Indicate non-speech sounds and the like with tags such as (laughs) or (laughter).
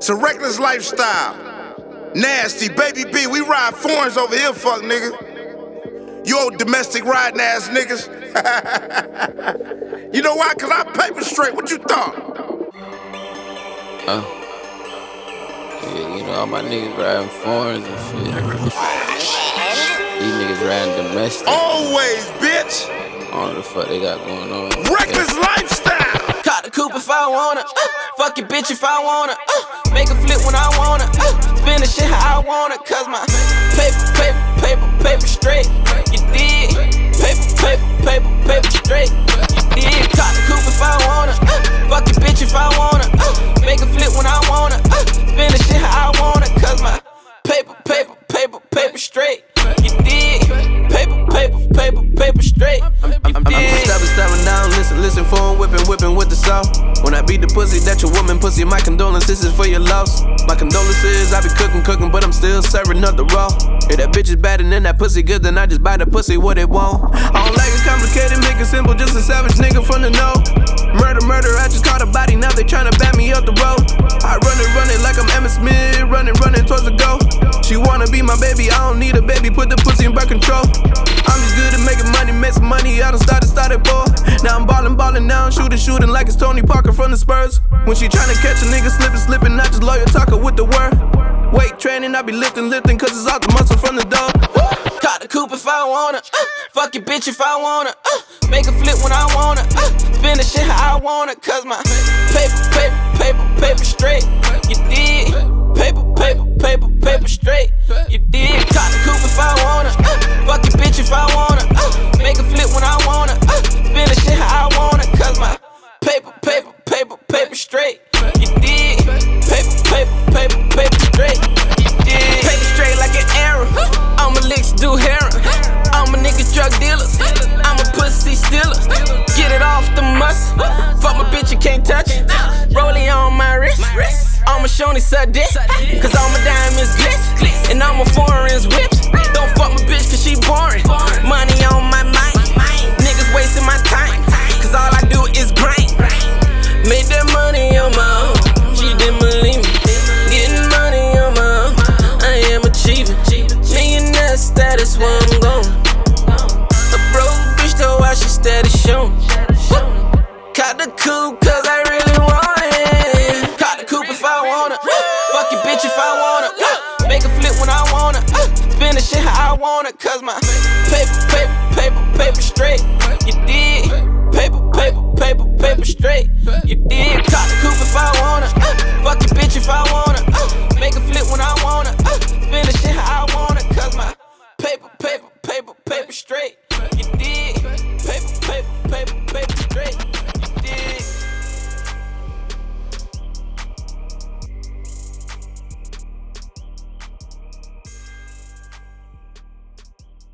It's a reckless lifestyle. Nasty, baby B, we ride foreigns over here, fuck nigga. You old domestic riding ass niggas. (laughs) you know why? Cause I paper straight. What you thought? Uh, yeah, you know, all my niggas riding foreigns and shit. These niggas riding domestic. Always, bitch. I don't know the fuck they got going on. Reckless lifestyle. Caught the coupe if I wanna. Uh, fuck your bitch if I wanna. Uh, make a flip when I wanna. Uh, spin the shit how I wanna. Cause my whipping, whipping with the saw. When I beat the pussy, that your woman pussy, my condolences is for your loss. My condolences, I be cooking, cooking, but I'm still serving up the raw. If that bitch is bad and then that pussy good, then I just buy the pussy what it want. I don't like it complicated, make it simple, just a savage nigga from the know. Murder, murder, I just caught a body, now they tryna bat me up the road. I run it, run it like I'm Emmitt Smith, running, running towards the goal. She wanna be my baby, I don't need a baby, put the pussy in birth control. I'm just good at making money, make some money, I done started, started ball. Now, shooting, shooting like it's Tony Parker from the Spurs. When she tryna catch a nigga slipping, slipping, not just lawyer talker with the word. Weight training, I be lifting, lifting, cause it's out the muscle from the dog. Caught the coupe if I wanna. Uh, fuck your bitch if I wanna. Uh, make a flip when I wanna. Uh, spin the shit how I wanna. Cause my I'm a Shoney Sudden. Cause all my diamonds glitz. And all my foreigns whips. Don't fuck my bitch cause she boring. how (laughs) I want it, cause my paper, paper, paper, paper straight. You did. Paper, paper, paper, paper straight. You did. Caught the coupe if I wanna. Uh, fuck your bitch if I wanna. Uh, make a flip when I